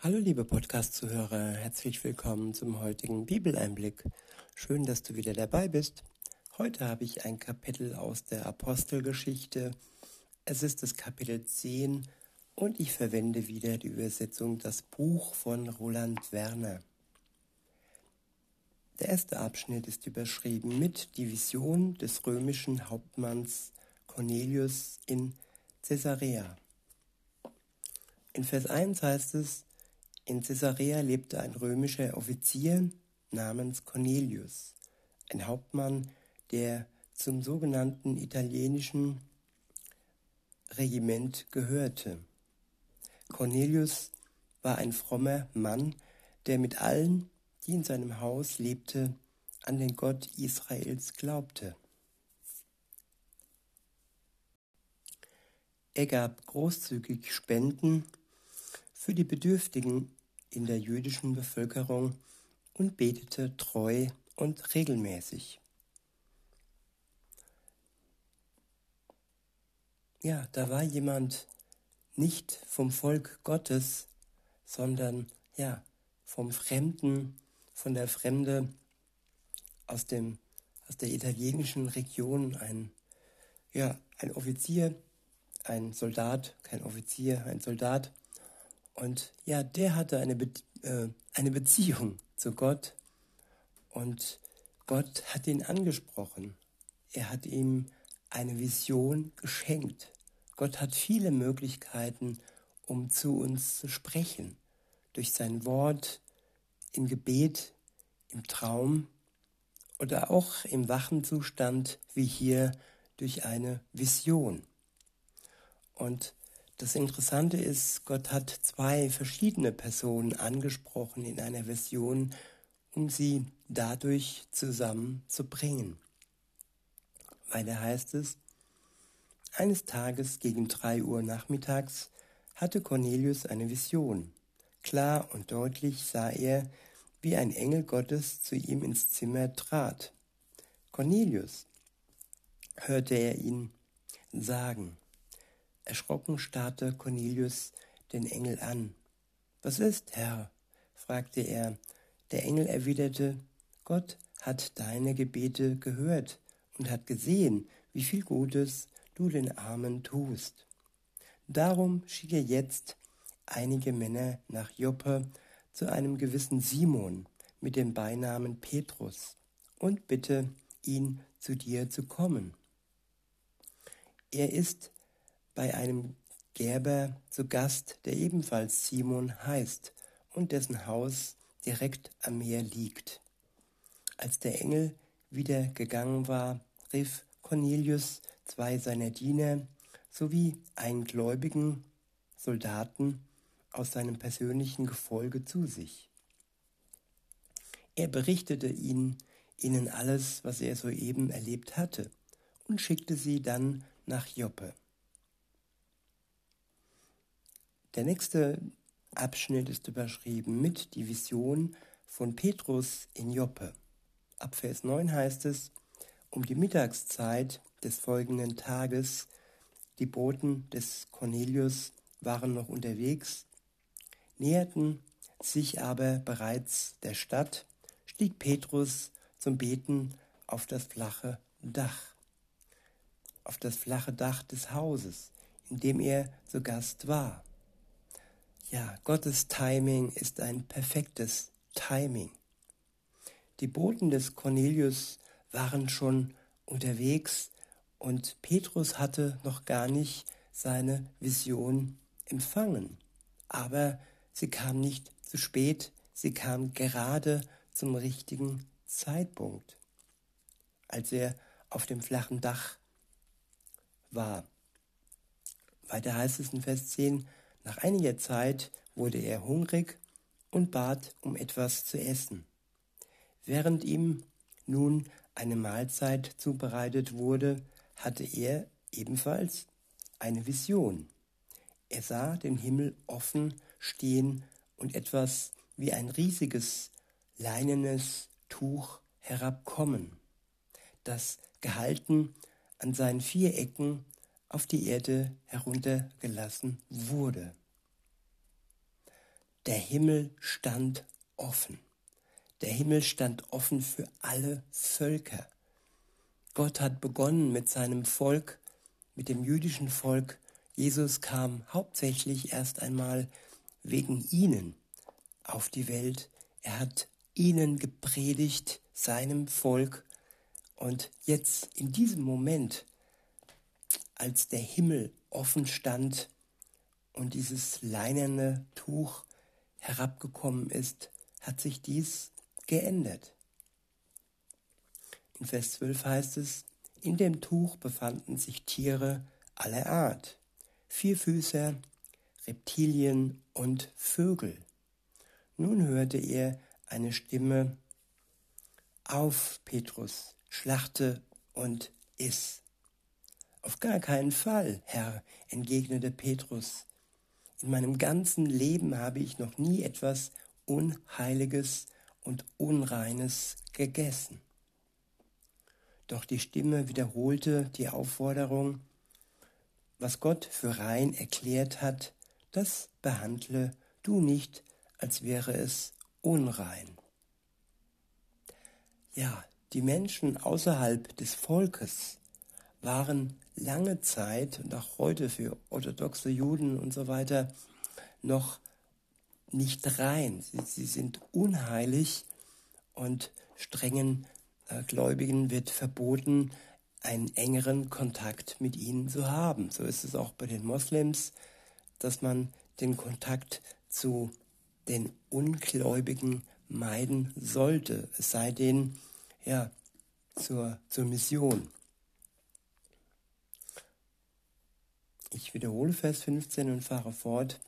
Hallo liebe Podcast-Zuhörer, herzlich willkommen zum heutigen Bibeleinblick. Schön, dass du wieder dabei bist. Heute habe ich ein Kapitel aus der Apostelgeschichte. Es ist das Kapitel 10 und ich verwende wieder die Übersetzung Das Buch von Roland Werner. Der erste Abschnitt ist überschrieben mit Die Vision des römischen Hauptmanns Cornelius in Caesarea. In Vers 1 heißt es, in Caesarea lebte ein römischer Offizier namens Cornelius, ein Hauptmann, der zum sogenannten italienischen Regiment gehörte. Cornelius war ein frommer Mann, der mit allen, die in seinem Haus lebte, an den Gott Israels glaubte. Er gab großzügig Spenden für die Bedürftigen in der jüdischen Bevölkerung und betete treu und regelmäßig. Ja, da war jemand nicht vom Volk Gottes, sondern ja, vom Fremden, von der Fremde aus dem aus der italienischen Region ein ja, ein Offizier, ein Soldat, kein Offizier, ein Soldat, und ja, der hatte eine, Be äh, eine Beziehung zu Gott und Gott hat ihn angesprochen. Er hat ihm eine Vision geschenkt. Gott hat viele Möglichkeiten, um zu uns zu sprechen. Durch sein Wort, im Gebet, im Traum oder auch im wachen Zustand, wie hier durch eine Vision. Und das Interessante ist, Gott hat zwei verschiedene Personen angesprochen in einer Version, um sie dadurch zusammenzubringen. Weiter heißt es, eines Tages gegen drei Uhr nachmittags hatte Cornelius eine Vision. Klar und deutlich sah er, wie ein Engel Gottes zu ihm ins Zimmer trat. Cornelius, hörte er ihn sagen. Erschrocken starrte Cornelius den Engel an. Was ist, Herr? fragte er. Der Engel erwiderte, Gott hat deine Gebete gehört und hat gesehen, wie viel Gutes du den Armen tust. Darum schicke jetzt einige Männer nach Joppe zu einem gewissen Simon mit dem Beinamen Petrus und bitte ihn zu dir zu kommen. Er ist bei einem Gerber zu Gast, der ebenfalls Simon heißt und dessen Haus direkt am Meer liegt. Als der Engel wieder gegangen war, rief Cornelius zwei seiner Diener sowie einen gläubigen Soldaten aus seinem persönlichen Gefolge zu sich. Er berichtete ihnen, ihnen alles, was er soeben erlebt hatte, und schickte sie dann nach Joppe. Der nächste Abschnitt ist überschrieben mit die Vision von Petrus in Joppe. Ab Vers 9 heißt es, um die Mittagszeit des folgenden Tages, die Boten des Cornelius waren noch unterwegs, näherten sich aber bereits der Stadt, stieg Petrus zum Beten auf das flache Dach, auf das flache Dach des Hauses, in dem er zu Gast war. Ja, Gottes Timing ist ein perfektes Timing. Die Boten des Cornelius waren schon unterwegs und Petrus hatte noch gar nicht seine Vision empfangen. Aber sie kam nicht zu spät, sie kam gerade zum richtigen Zeitpunkt, als er auf dem flachen Dach war. Weiter heißt es in Vers 10, nach einiger Zeit wurde er hungrig und bat um etwas zu essen. Während ihm nun eine Mahlzeit zubereitet wurde, hatte er ebenfalls eine Vision. Er sah den Himmel offen stehen und etwas wie ein riesiges leinenes Tuch herabkommen, das gehalten an seinen vier Ecken auf die Erde heruntergelassen wurde. der Himmel stand offen. Der Himmel stand offen für alle Völker. Gott hat begonnen mit seinem Volk, mit dem jüdischen Volk. Jesus kam hauptsächlich erst einmal wegen ihnen auf die Welt. Er hat ihnen gepredigt, seinem Volk. Und jetzt in diesem Moment, als der Himmel offen stand und dieses leinerne Tuch herabgekommen ist, hat sich dies geändert. In Vers 12 heißt es, in dem Tuch befanden sich Tiere aller Art, Vierfüßer, Reptilien und Vögel. Nun hörte er eine Stimme, Auf, Petrus, schlachte und iss. Auf gar keinen Fall, Herr, entgegnete Petrus. In meinem ganzen Leben habe ich noch nie etwas Unheiliges und Unreines gegessen. Doch die Stimme wiederholte die Aufforderung, was Gott für rein erklärt hat, das behandle du nicht, als wäre es unrein. Ja, die Menschen außerhalb des Volkes waren lange Zeit und auch heute für orthodoxe Juden und so weiter noch nicht rein. Sie, sie sind unheilig und strengen äh, Gläubigen wird verboten, einen engeren Kontakt mit ihnen zu haben. So ist es auch bei den Moslems, dass man den Kontakt zu den Ungläubigen meiden sollte, es sei denn, ja, zur, zur Mission. Ich wiederhole Vers 15 und fahre fort.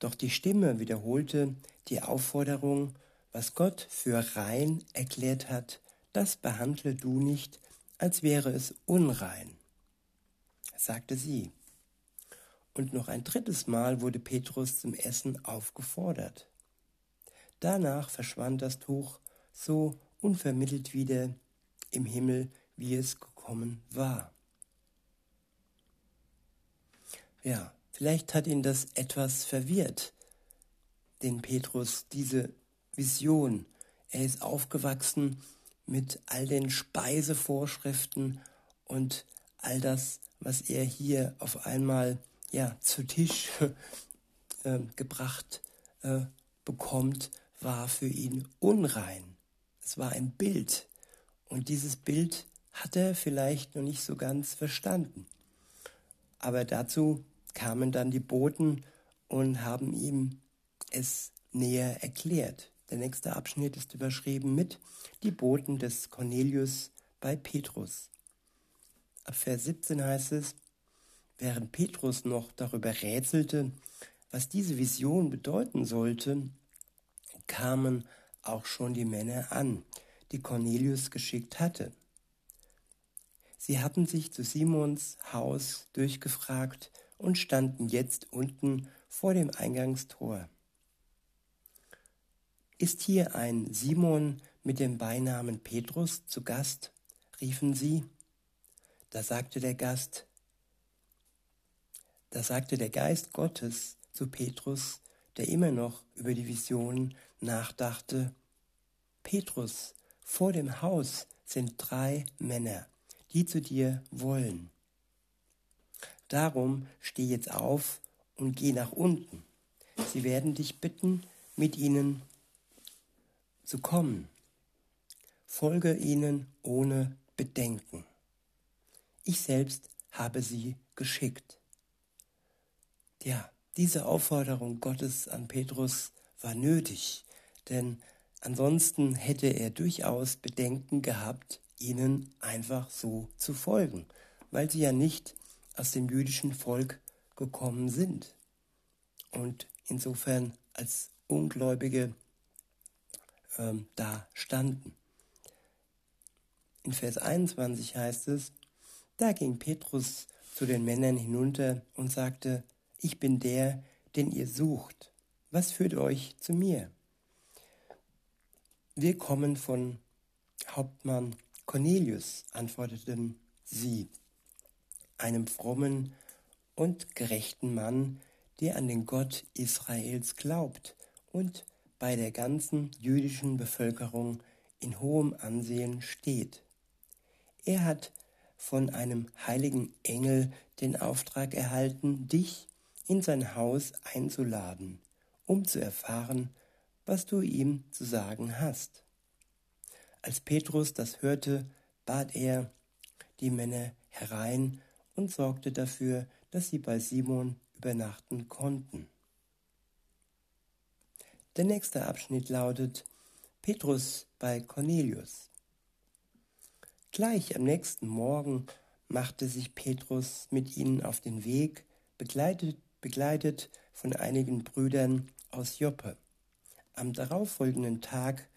Doch die Stimme wiederholte die Aufforderung, was Gott für rein erklärt hat, das behandle du nicht, als wäre es unrein, sagte sie. Und noch ein drittes Mal wurde Petrus zum Essen aufgefordert. Danach verschwand das Tuch so unvermittelt wieder im Himmel, wie es gekommen war. Ja, vielleicht hat ihn das etwas verwirrt, den Petrus, diese Vision. Er ist aufgewachsen mit all den Speisevorschriften und all das, was er hier auf einmal ja zu Tisch äh, gebracht äh, bekommt, war für ihn unrein. Es war ein Bild und dieses Bild hat er vielleicht noch nicht so ganz verstanden. Aber dazu kamen dann die Boten und haben ihm es näher erklärt. Der nächste Abschnitt ist überschrieben mit Die Boten des Cornelius bei Petrus. Ab Vers 17 heißt es, während Petrus noch darüber rätselte, was diese Vision bedeuten sollte, kamen auch schon die Männer an, die Cornelius geschickt hatte. Sie hatten sich zu Simons Haus durchgefragt und standen jetzt unten vor dem Eingangstor. Ist hier ein Simon mit dem Beinamen Petrus zu Gast? riefen sie. Da sagte der Gast, da sagte der Geist Gottes zu Petrus, der immer noch über die Vision nachdachte, Petrus, vor dem Haus sind drei Männer, die zu dir wollen. Darum steh jetzt auf und geh nach unten. Sie werden dich bitten, mit ihnen zu kommen. Folge ihnen ohne Bedenken. Ich selbst habe sie geschickt. Ja, diese Aufforderung Gottes an Petrus war nötig, denn ansonsten hätte er durchaus Bedenken gehabt, ihnen einfach so zu folgen, weil sie ja nicht aus dem jüdischen Volk gekommen sind und insofern als Ungläubige ähm, da standen. In Vers 21 heißt es, da ging Petrus zu den Männern hinunter und sagte, ich bin der, den ihr sucht. Was führt euch zu mir? Wir kommen von Hauptmann Cornelius, antworteten sie, einem frommen und gerechten Mann, der an den Gott Israels glaubt und bei der ganzen jüdischen Bevölkerung in hohem Ansehen steht. Er hat von einem heiligen Engel den Auftrag erhalten, dich in sein Haus einzuladen, um zu erfahren, was du ihm zu sagen hast. Als Petrus das hörte, bat er die Männer herein und sorgte dafür, dass sie bei Simon übernachten konnten. Der nächste Abschnitt lautet Petrus bei Cornelius. Gleich am nächsten Morgen machte sich Petrus mit ihnen auf den Weg, begleitet, begleitet von einigen Brüdern aus Joppe. Am darauffolgenden Tag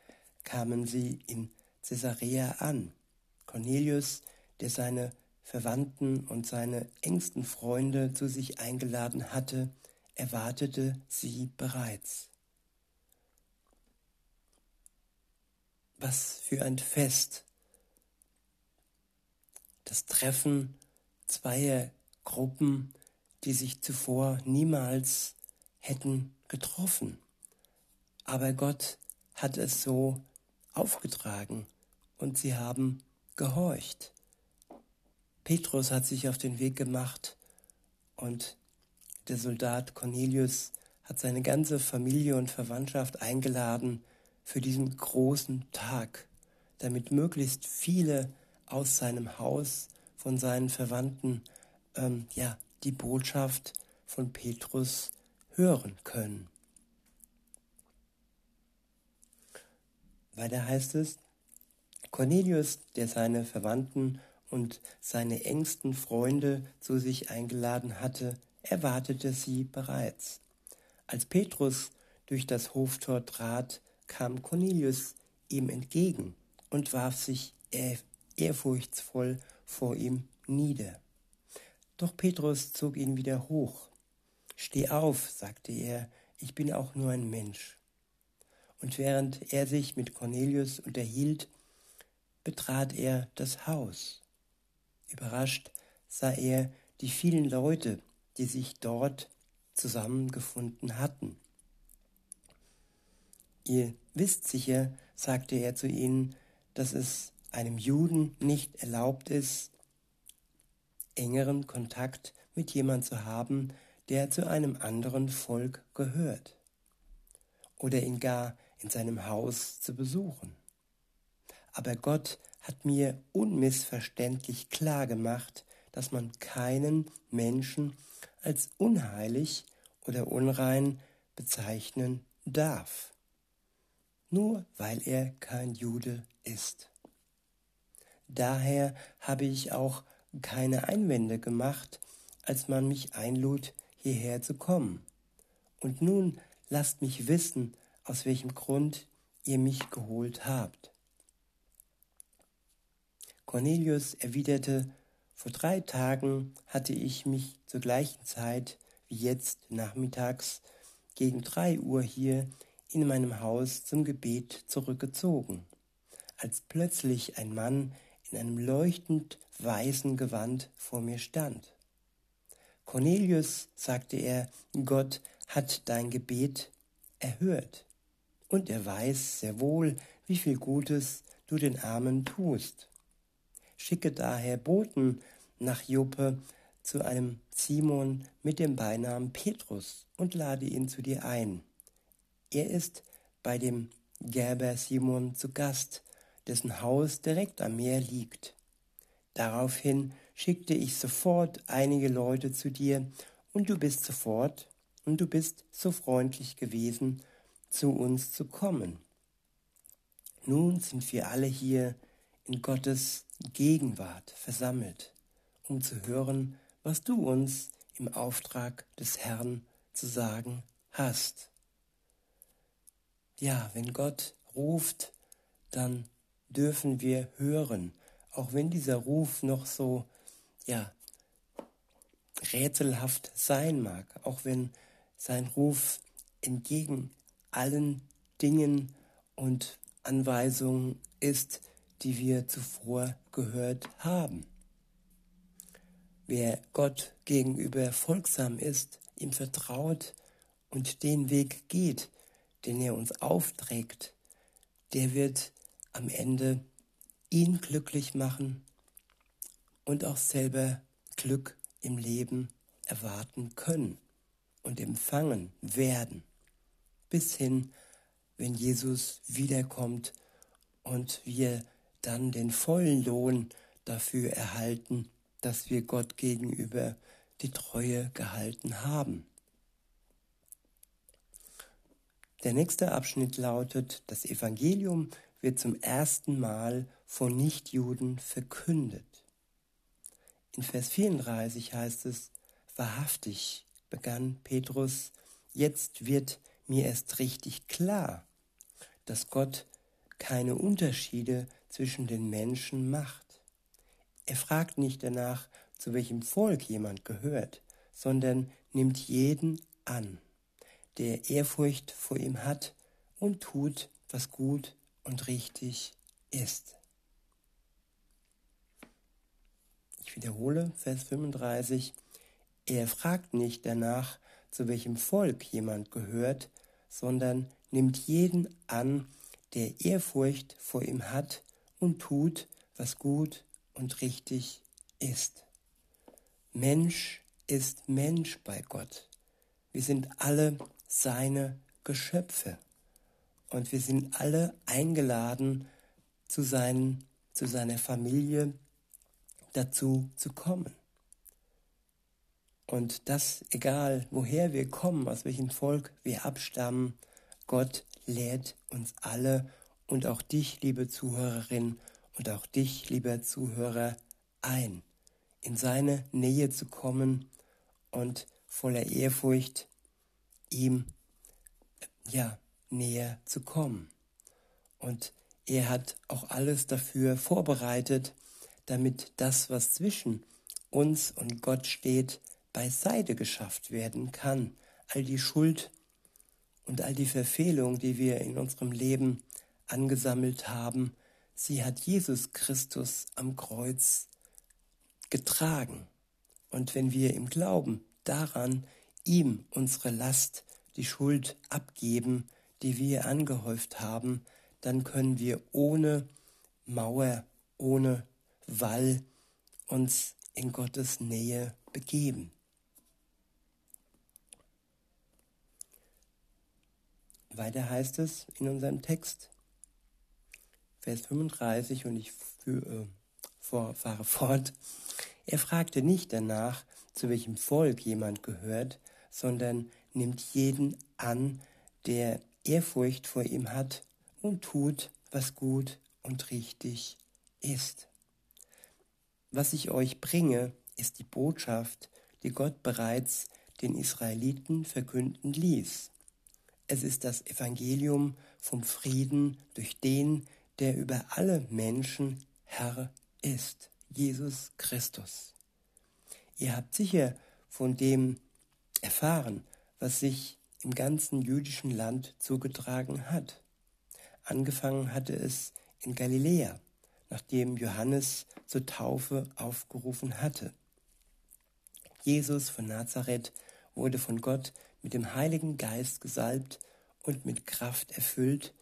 kamen sie in Caesarea an. Cornelius, der seine Verwandten und seine engsten Freunde zu sich eingeladen hatte, erwartete sie bereits. Was für ein Fest das Treffen zweier Gruppen, die sich zuvor niemals hätten getroffen. Aber Gott hat es so aufgetragen und sie haben gehorcht. Petrus hat sich auf den Weg gemacht und der Soldat Cornelius hat seine ganze Familie und Verwandtschaft eingeladen für diesen großen Tag, damit möglichst viele aus seinem Haus, von seinen Verwandten, ähm, ja, die Botschaft von Petrus hören können. Weiter heißt es, Cornelius, der seine Verwandten und seine engsten Freunde zu sich eingeladen hatte, erwartete sie bereits. Als Petrus durch das Hoftor trat, kam Cornelius ihm entgegen und warf sich ehrfurchtsvoll vor ihm nieder. Doch Petrus zog ihn wieder hoch. Steh auf, sagte er, ich bin auch nur ein Mensch. Und während er sich mit Cornelius unterhielt, betrat er das Haus. Überrascht sah er die vielen Leute, die sich dort zusammengefunden hatten. Ihr wisst sicher, sagte er zu ihnen, dass es einem Juden nicht erlaubt ist, engeren Kontakt mit jemand zu haben, der zu einem anderen Volk gehört oder ihn gar in seinem Haus zu besuchen. Aber Gott hat mir unmissverständlich klar gemacht, dass man keinen Menschen als unheilig oder unrein bezeichnen darf, nur weil er kein Jude ist. Daher habe ich auch keine Einwände gemacht, als man mich einlud, hierher zu kommen. Und nun lasst mich wissen, aus welchem Grund ihr mich geholt habt. Cornelius erwiderte, vor drei Tagen hatte ich mich zur gleichen Zeit wie jetzt nachmittags gegen drei Uhr hier in meinem Haus zum Gebet zurückgezogen, als plötzlich ein Mann in einem leuchtend weißen Gewand vor mir stand. Cornelius, sagte er, Gott hat dein Gebet erhört, und er weiß sehr wohl, wie viel Gutes du den Armen tust. Schicke daher Boten nach Joppe zu einem Simon mit dem Beinamen Petrus und lade ihn zu dir ein. Er ist bei dem Gerber Simon zu Gast dessen Haus direkt am Meer liegt. Daraufhin schickte ich sofort einige Leute zu dir, und du bist sofort und du bist so freundlich gewesen, zu uns zu kommen. Nun sind wir alle hier in Gottes Gegenwart versammelt, um zu hören, was du uns im Auftrag des Herrn zu sagen hast. Ja, wenn Gott ruft, dann dürfen wir hören, auch wenn dieser Ruf noch so, ja, rätselhaft sein mag, auch wenn sein Ruf entgegen allen Dingen und Anweisungen ist, die wir zuvor gehört haben. Wer Gott gegenüber folgsam ist, ihm vertraut und den Weg geht, den er uns aufträgt, der wird am Ende ihn glücklich machen und auch selber Glück im Leben erwarten können und empfangen werden, bis hin, wenn Jesus wiederkommt und wir dann den vollen Lohn dafür erhalten, dass wir Gott gegenüber die Treue gehalten haben. Der nächste Abschnitt lautet, das Evangelium wird zum ersten Mal von Nichtjuden verkündet. In Vers 34 heißt es, wahrhaftig begann Petrus, jetzt wird mir erst richtig klar, dass Gott keine Unterschiede zwischen den Menschen macht. Er fragt nicht danach, zu welchem Volk jemand gehört, sondern nimmt jeden an, der Ehrfurcht vor ihm hat und tut, was gut und richtig ist. Ich wiederhole Vers 35. Er fragt nicht danach, zu welchem Volk jemand gehört, sondern nimmt jeden an, der Ehrfurcht vor ihm hat und tut, was gut und richtig ist. Mensch ist Mensch bei Gott. Wir sind alle seine Geschöpfe und wir sind alle eingeladen, zu, seinen, zu seiner Familie dazu zu kommen. Und das, egal woher wir kommen, aus welchem Volk wir abstammen, Gott lädt uns alle und auch dich, liebe Zuhörerin, und auch dich, lieber Zuhörer, ein, in seine Nähe zu kommen und voller Ehrfurcht ihm ja näher zu kommen. Und er hat auch alles dafür vorbereitet, damit das, was zwischen uns und Gott steht, beiseite geschafft werden kann. All die Schuld und all die Verfehlung, die wir in unserem Leben angesammelt haben, sie hat Jesus Christus am Kreuz getragen. Und wenn wir im Glauben daran ihm unsere Last, die Schuld abgeben, die wir angehäuft haben, dann können wir ohne Mauer, ohne Wall uns in Gottes Nähe begeben. Weiter heißt es in unserem Text, Vers 35, und ich für, äh, vor, fahre fort. Er fragte nicht danach, zu welchem Volk jemand gehört, sondern nimmt jeden an, der Ehrfurcht vor ihm hat und tut, was gut und richtig ist. Was ich euch bringe, ist die Botschaft, die Gott bereits den Israeliten verkünden ließ. Es ist das Evangelium vom Frieden durch den, der über alle Menschen Herr ist, Jesus Christus. Ihr habt sicher von dem erfahren, was sich im ganzen jüdischen Land zugetragen hat. Angefangen hatte es in Galiläa, nachdem Johannes zur Taufe aufgerufen hatte. Jesus von Nazareth wurde von Gott mit dem Heiligen Geist gesalbt und mit Kraft erfüllt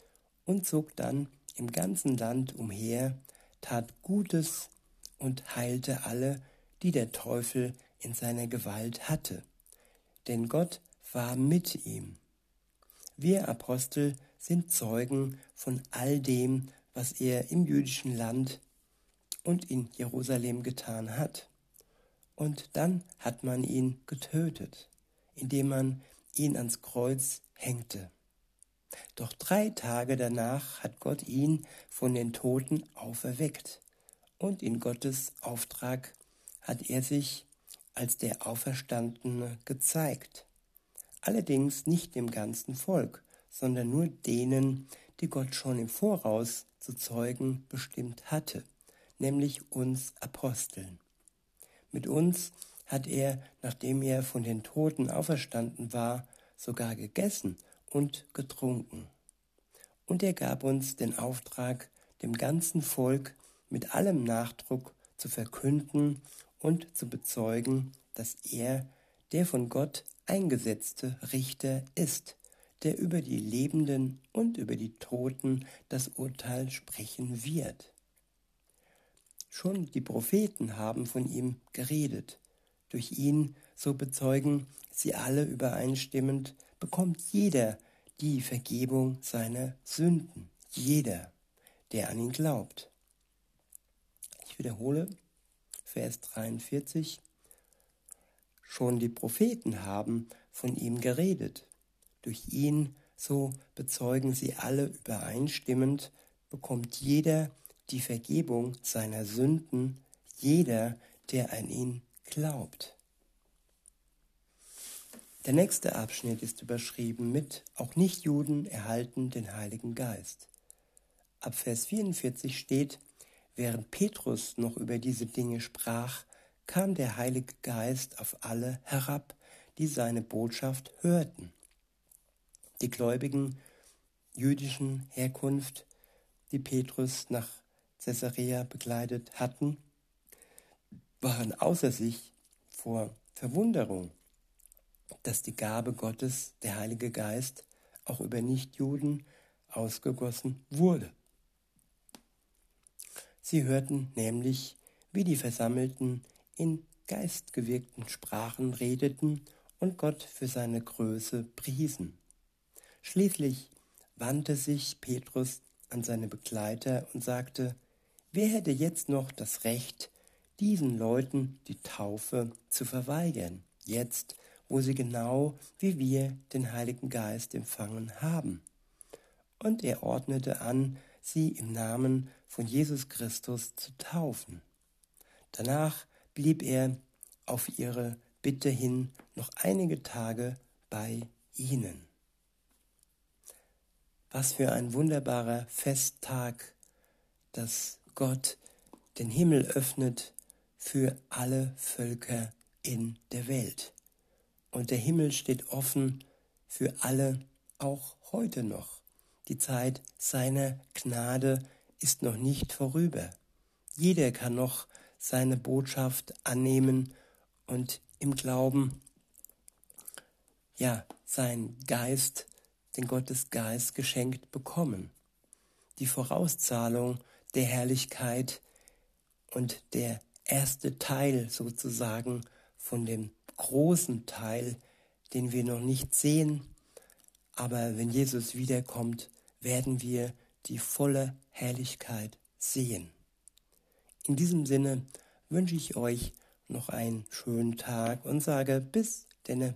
und zog dann im ganzen Land umher, tat Gutes und heilte alle, die der Teufel in seiner Gewalt hatte. Denn Gott war mit ihm. Wir Apostel sind Zeugen von all dem, was er im jüdischen Land und in Jerusalem getan hat. Und dann hat man ihn getötet, indem man ihn ans Kreuz hängte. Doch drei Tage danach hat Gott ihn von den Toten auferweckt. Und in Gottes Auftrag hat er sich als der Auferstandene gezeigt. Allerdings nicht dem ganzen Volk, sondern nur denen, die Gott schon im Voraus zu Zeugen bestimmt hatte, nämlich uns Aposteln. Mit uns hat er, nachdem er von den Toten auferstanden war, sogar gegessen und getrunken. Und er gab uns den Auftrag, dem ganzen Volk mit allem Nachdruck zu verkünden und zu bezeugen, dass er der von Gott eingesetzte Richter ist, der über die Lebenden und über die Toten das Urteil sprechen wird. Schon die Propheten haben von ihm geredet. Durch ihn, so bezeugen sie alle übereinstimmend, bekommt jeder die Vergebung seiner Sünden. Jeder, der an ihn glaubt. Ich wiederhole, Vers 43. Schon die Propheten haben von ihm geredet. Durch ihn, so bezeugen sie alle übereinstimmend, bekommt jeder die Vergebung seiner Sünden, jeder, der an ihn glaubt. Der nächste Abschnitt ist überschrieben mit Auch Nichtjuden erhalten den Heiligen Geist. Ab Vers 44 steht, während Petrus noch über diese Dinge sprach, kam der Heilige Geist auf alle herab, die seine Botschaft hörten. Die Gläubigen jüdischen Herkunft, die Petrus nach Caesarea begleitet hatten, waren außer sich vor Verwunderung dass die Gabe Gottes, der Heilige Geist, auch über Nichtjuden ausgegossen wurde. Sie hörten nämlich, wie die Versammelten in geistgewirkten Sprachen redeten und Gott für seine Größe priesen. Schließlich wandte sich Petrus an seine Begleiter und sagte, wer hätte jetzt noch das Recht, diesen Leuten die Taufe zu verweigern, jetzt, wo sie genau wie wir den Heiligen Geist empfangen haben. Und er ordnete an, sie im Namen von Jesus Christus zu taufen. Danach blieb er auf ihre Bitte hin noch einige Tage bei ihnen. Was für ein wunderbarer Festtag, dass Gott den Himmel öffnet für alle Völker in der Welt und der Himmel steht offen für alle, auch heute noch. Die Zeit seiner Gnade ist noch nicht vorüber. Jeder kann noch seine Botschaft annehmen und im Glauben, ja, sein Geist, den Gottesgeist geschenkt bekommen. Die Vorauszahlung der Herrlichkeit und der erste Teil sozusagen von dem großen Teil, den wir noch nicht sehen. Aber wenn Jesus wiederkommt, werden wir die volle Herrlichkeit sehen. In diesem Sinne wünsche ich euch noch einen schönen Tag und sage bis denne.